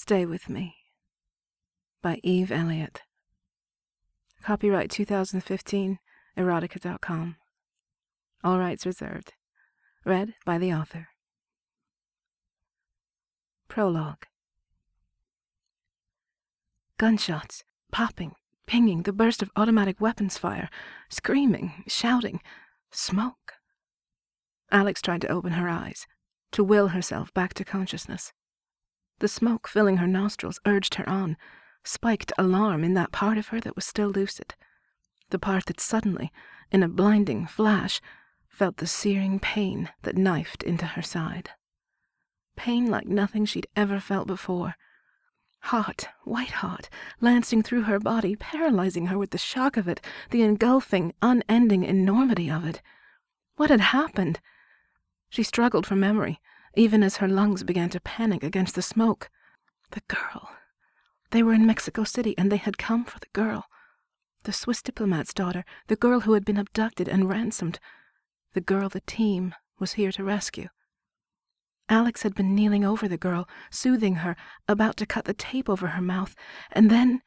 Stay With Me by Eve Elliot. Copyright 2015, erotica.com. All rights reserved. Read by the author. Prologue Gunshots, popping, pinging, the burst of automatic weapons fire, screaming, shouting, smoke. Alex tried to open her eyes, to will herself back to consciousness. The smoke filling her nostrils urged her on, spiked alarm in that part of her that was still lucid, the part that suddenly, in a blinding flash, felt the searing pain that knifed into her side. Pain like nothing she'd ever felt before. Hot, white hot, lancing through her body, paralyzing her with the shock of it, the engulfing, unending enormity of it. What had happened? She struggled for memory, even as her lungs began to panic against the smoke. The girl. They were in Mexico City, and they had come for the girl. The Swiss diplomat's daughter, the girl who had been abducted and ransomed, the girl the team was here to rescue. Alex had been kneeling over the girl, soothing her, about to cut the tape over her mouth, and then.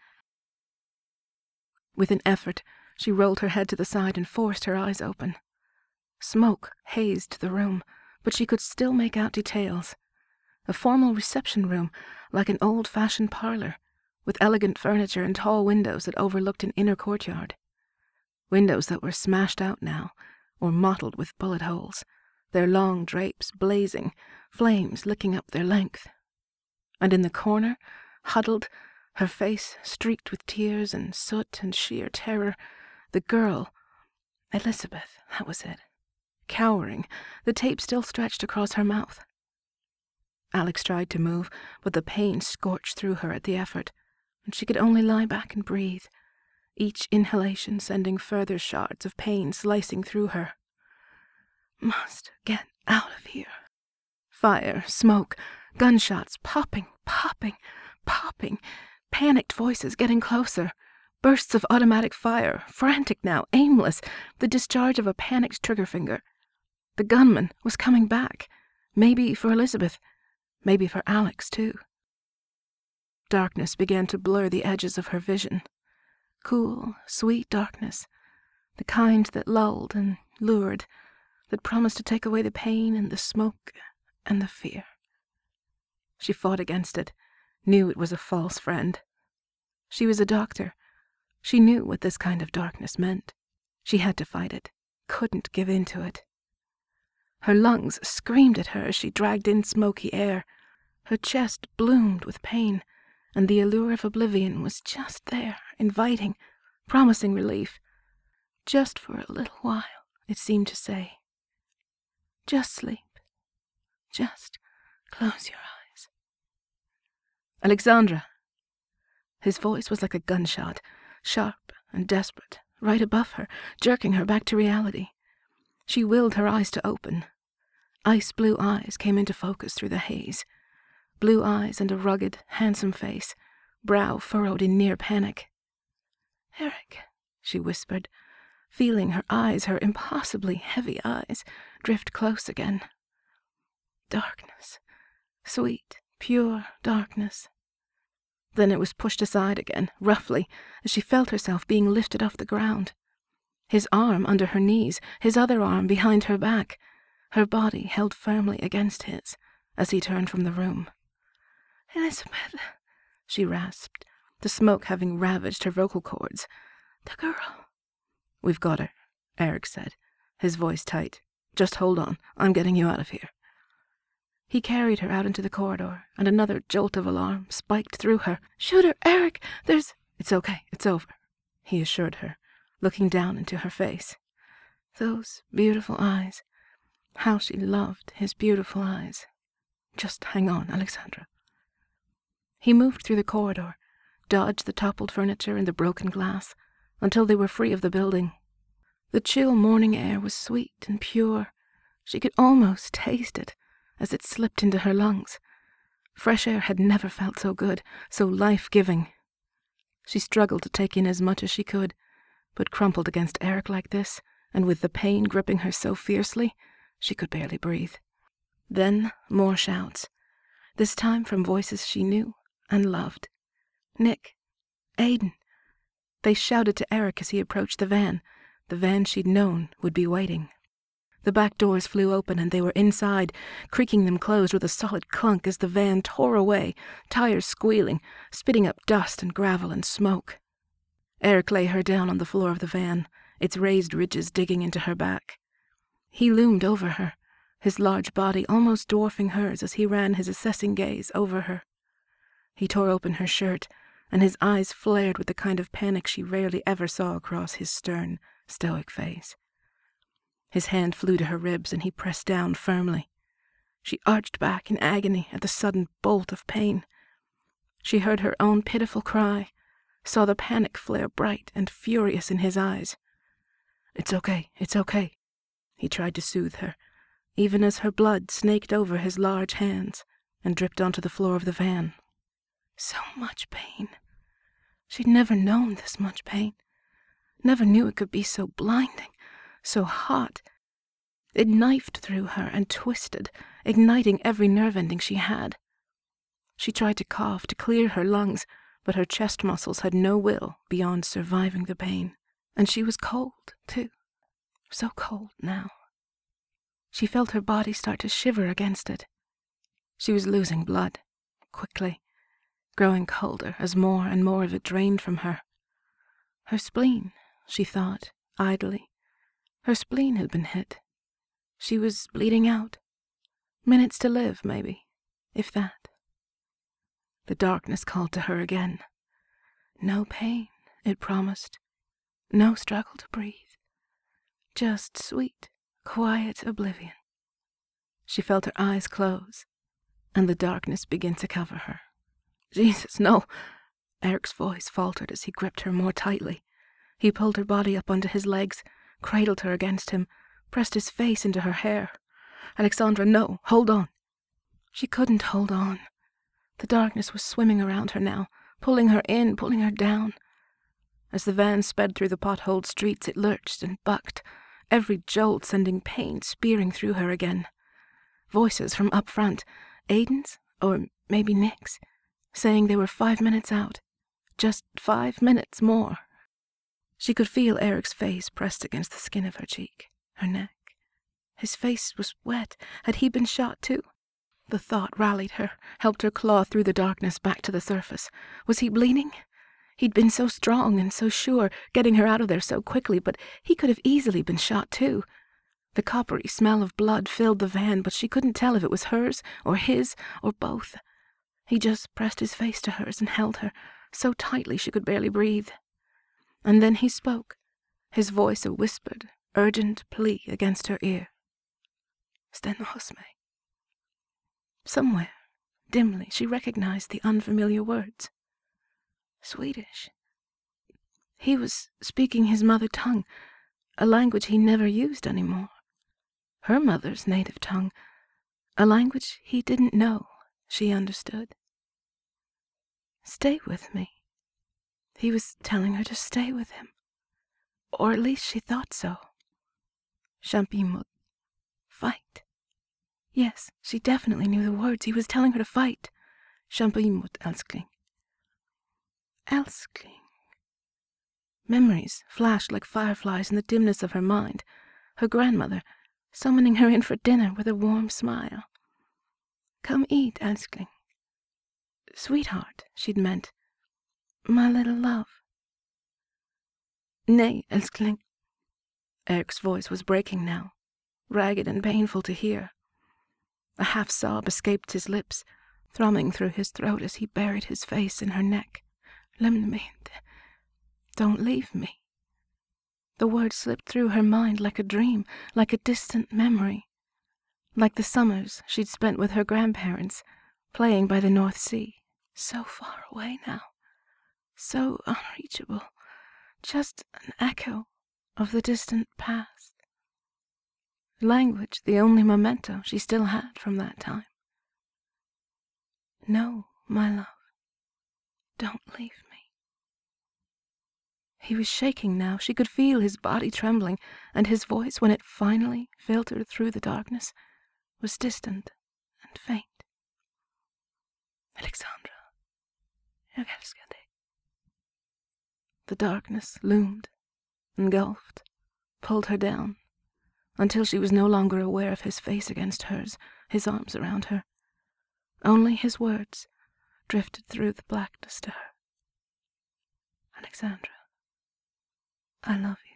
With an effort, she rolled her head to the side and forced her eyes open. Smoke hazed the room, but she could still make out details. A formal reception room, like an old fashioned parlor, with elegant furniture and tall windows that overlooked an inner courtyard. Windows that were smashed out now, or mottled with bullet holes, their long drapes blazing, flames licking up their length. And in the corner, huddled, her face streaked with tears and soot and sheer terror, the girl, Elizabeth, that was it, cowering, the tape still stretched across her mouth. Alex tried to move, but the pain scorched through her at the effort, and she could only lie back and breathe, each inhalation sending further shards of pain slicing through her. Must get out of here. Fire, smoke, gunshots, popping, popping, popping, panicked voices getting closer. Bursts of automatic fire, frantic now, aimless, the discharge of a panicked trigger finger. The gunman was coming back. Maybe for Elizabeth. Maybe for Alex, too. Darkness began to blur the edges of her vision. Cool, sweet darkness. The kind that lulled and lured, that promised to take away the pain and the smoke and the fear. She fought against it, knew it was a false friend. She was a doctor. She knew what this kind of darkness meant. She had to fight it, couldn't give in to it. Her lungs screamed at her as she dragged in smoky air. Her chest bloomed with pain, and the allure of oblivion was just there, inviting, promising relief. Just for a little while, it seemed to say. Just sleep. Just close your eyes. Alexandra. His voice was like a gunshot, sharp and desperate, right above her, jerking her back to reality. She willed her eyes to open. Ice blue eyes came into focus through the haze. Blue eyes and a rugged, handsome face, brow furrowed in near panic. Eric, she whispered, feeling her eyes, her impossibly heavy eyes, drift close again. Darkness. Sweet, pure darkness. Then it was pushed aside again, roughly, as she felt herself being lifted off the ground his arm under her knees, his other arm behind her back, her body held firmly against his as he turned from the room. Elizabeth, she rasped, the smoke having ravaged her vocal cords. The girl. We've got her, Eric said, his voice tight. Just hold on. I'm getting you out of here. He carried her out into the corridor, and another jolt of alarm spiked through her. Shoot her, Eric! There's. It's okay. It's over, he assured her, looking down into her face. Those beautiful eyes. How she loved his beautiful eyes. Just hang on, Alexandra. He moved through the corridor, dodged the toppled furniture and the broken glass, until they were free of the building. The chill morning air was sweet and pure. She could almost taste it as it slipped into her lungs. Fresh air had never felt so good, so life giving. She struggled to take in as much as she could, but crumpled against Eric like this, and with the pain gripping her so fiercely, she could barely breathe. Then more shouts, this time from voices she knew and loved. Nick, Aiden. They shouted to Eric as he approached the van. The van she'd known would be waiting. The back doors flew open and they were inside, creaking them closed with a solid clunk as the van tore away, tires squealing, spitting up dust and gravel and smoke. Eric lay her down on the floor of the van, its raised ridges digging into her back. He loomed over her, his large body almost dwarfing hers as he ran his assessing gaze over her. He tore open her shirt, and his eyes flared with the kind of panic she rarely ever saw across his stern, stoic face. His hand flew to her ribs, and he pressed down firmly. She arched back in agony at the sudden bolt of pain. She heard her own pitiful cry, saw the panic flare bright and furious in his eyes. It's okay, it's okay. He tried to soothe her, even as her blood snaked over his large hands and dripped onto the floor of the van. So much pain. She'd never known this much pain. Never knew it could be so blinding, so hot. It knifed through her and twisted, igniting every nerve ending she had. She tried to cough to clear her lungs, but her chest muscles had no will beyond surviving the pain. And she was cold, too. So cold now. She felt her body start to shiver against it. She was losing blood, quickly, growing colder as more and more of it drained from her. Her spleen, she thought, idly. Her spleen had been hit. She was bleeding out. Minutes to live, maybe, if that. The darkness called to her again. No pain, it promised. No struggle to breathe. Just sweet, quiet oblivion. She felt her eyes close, and the darkness begin to cover her. Jesus, no! Eric's voice faltered as he gripped her more tightly. He pulled her body up onto his legs, cradled her against him, pressed his face into her hair. Alexandra, no, hold on. She couldn't hold on. The darkness was swimming around her now, pulling her in, pulling her down. As the van sped through the potholed streets, it lurched and bucked, every jolt sending pain spearing through her again. Voices from up front, Aiden's, or maybe Nick's, saying they were five minutes out. Just five minutes more. She could feel Eric's face pressed against the skin of her cheek, her neck. His face was wet. Had he been shot too? The thought rallied her, helped her claw through the darkness back to the surface. Was he bleeding? He'd been so strong and so sure, getting her out of there so quickly, but he could have easily been shot too. The coppery smell of blood filled the van, but she couldn't tell if it was hers, or his, or both. He just pressed his face to hers and held her, so tightly she could barely breathe. And then he spoke, his voice a whispered, urgent plea against her ear. Stand the Stenhosme. Somewhere, dimly, she recognized the unfamiliar words. Swedish. He was speaking his mother tongue, a language he never used any more. Her mother's native tongue, a language he didn't know, she understood. Stay with me. He was telling her to stay with him. Or at least she thought so. Champimut. Fight. Yes, she definitely knew the words. He was telling her to fight. Champagne Champimut Elskling. Elskling. Memories flashed like fireflies in the dimness of her mind. Her grandmother, summoning her in for dinner with a warm smile. Come eat, Elskling. Sweetheart, she'd meant. My little love. Nay, Elskling. Eric's voice was breaking now, ragged and painful to hear. A half sob escaped his lips, thrumming through his throat as he buried his face in her neck. Inte. Don't leave me. The words slipped through her mind like a dream, like a distant memory. Like the summers she'd spent with her grandparents, playing by the North Sea. So far away now. So unreachable. Just an echo of the distant past. Language, the only memento she still had from that time. No, my love. Don't leave me. He was shaking now. She could feel his body trembling, and his voice, when it finally filtered through the darkness, was distant and faint. Alexandra, Jag älskar dig. The darkness loomed, engulfed, pulled her down, until she was no longer aware of his face against hers, his arms around her. Only his words drifted through the blackness to her. Alexandra, I love you.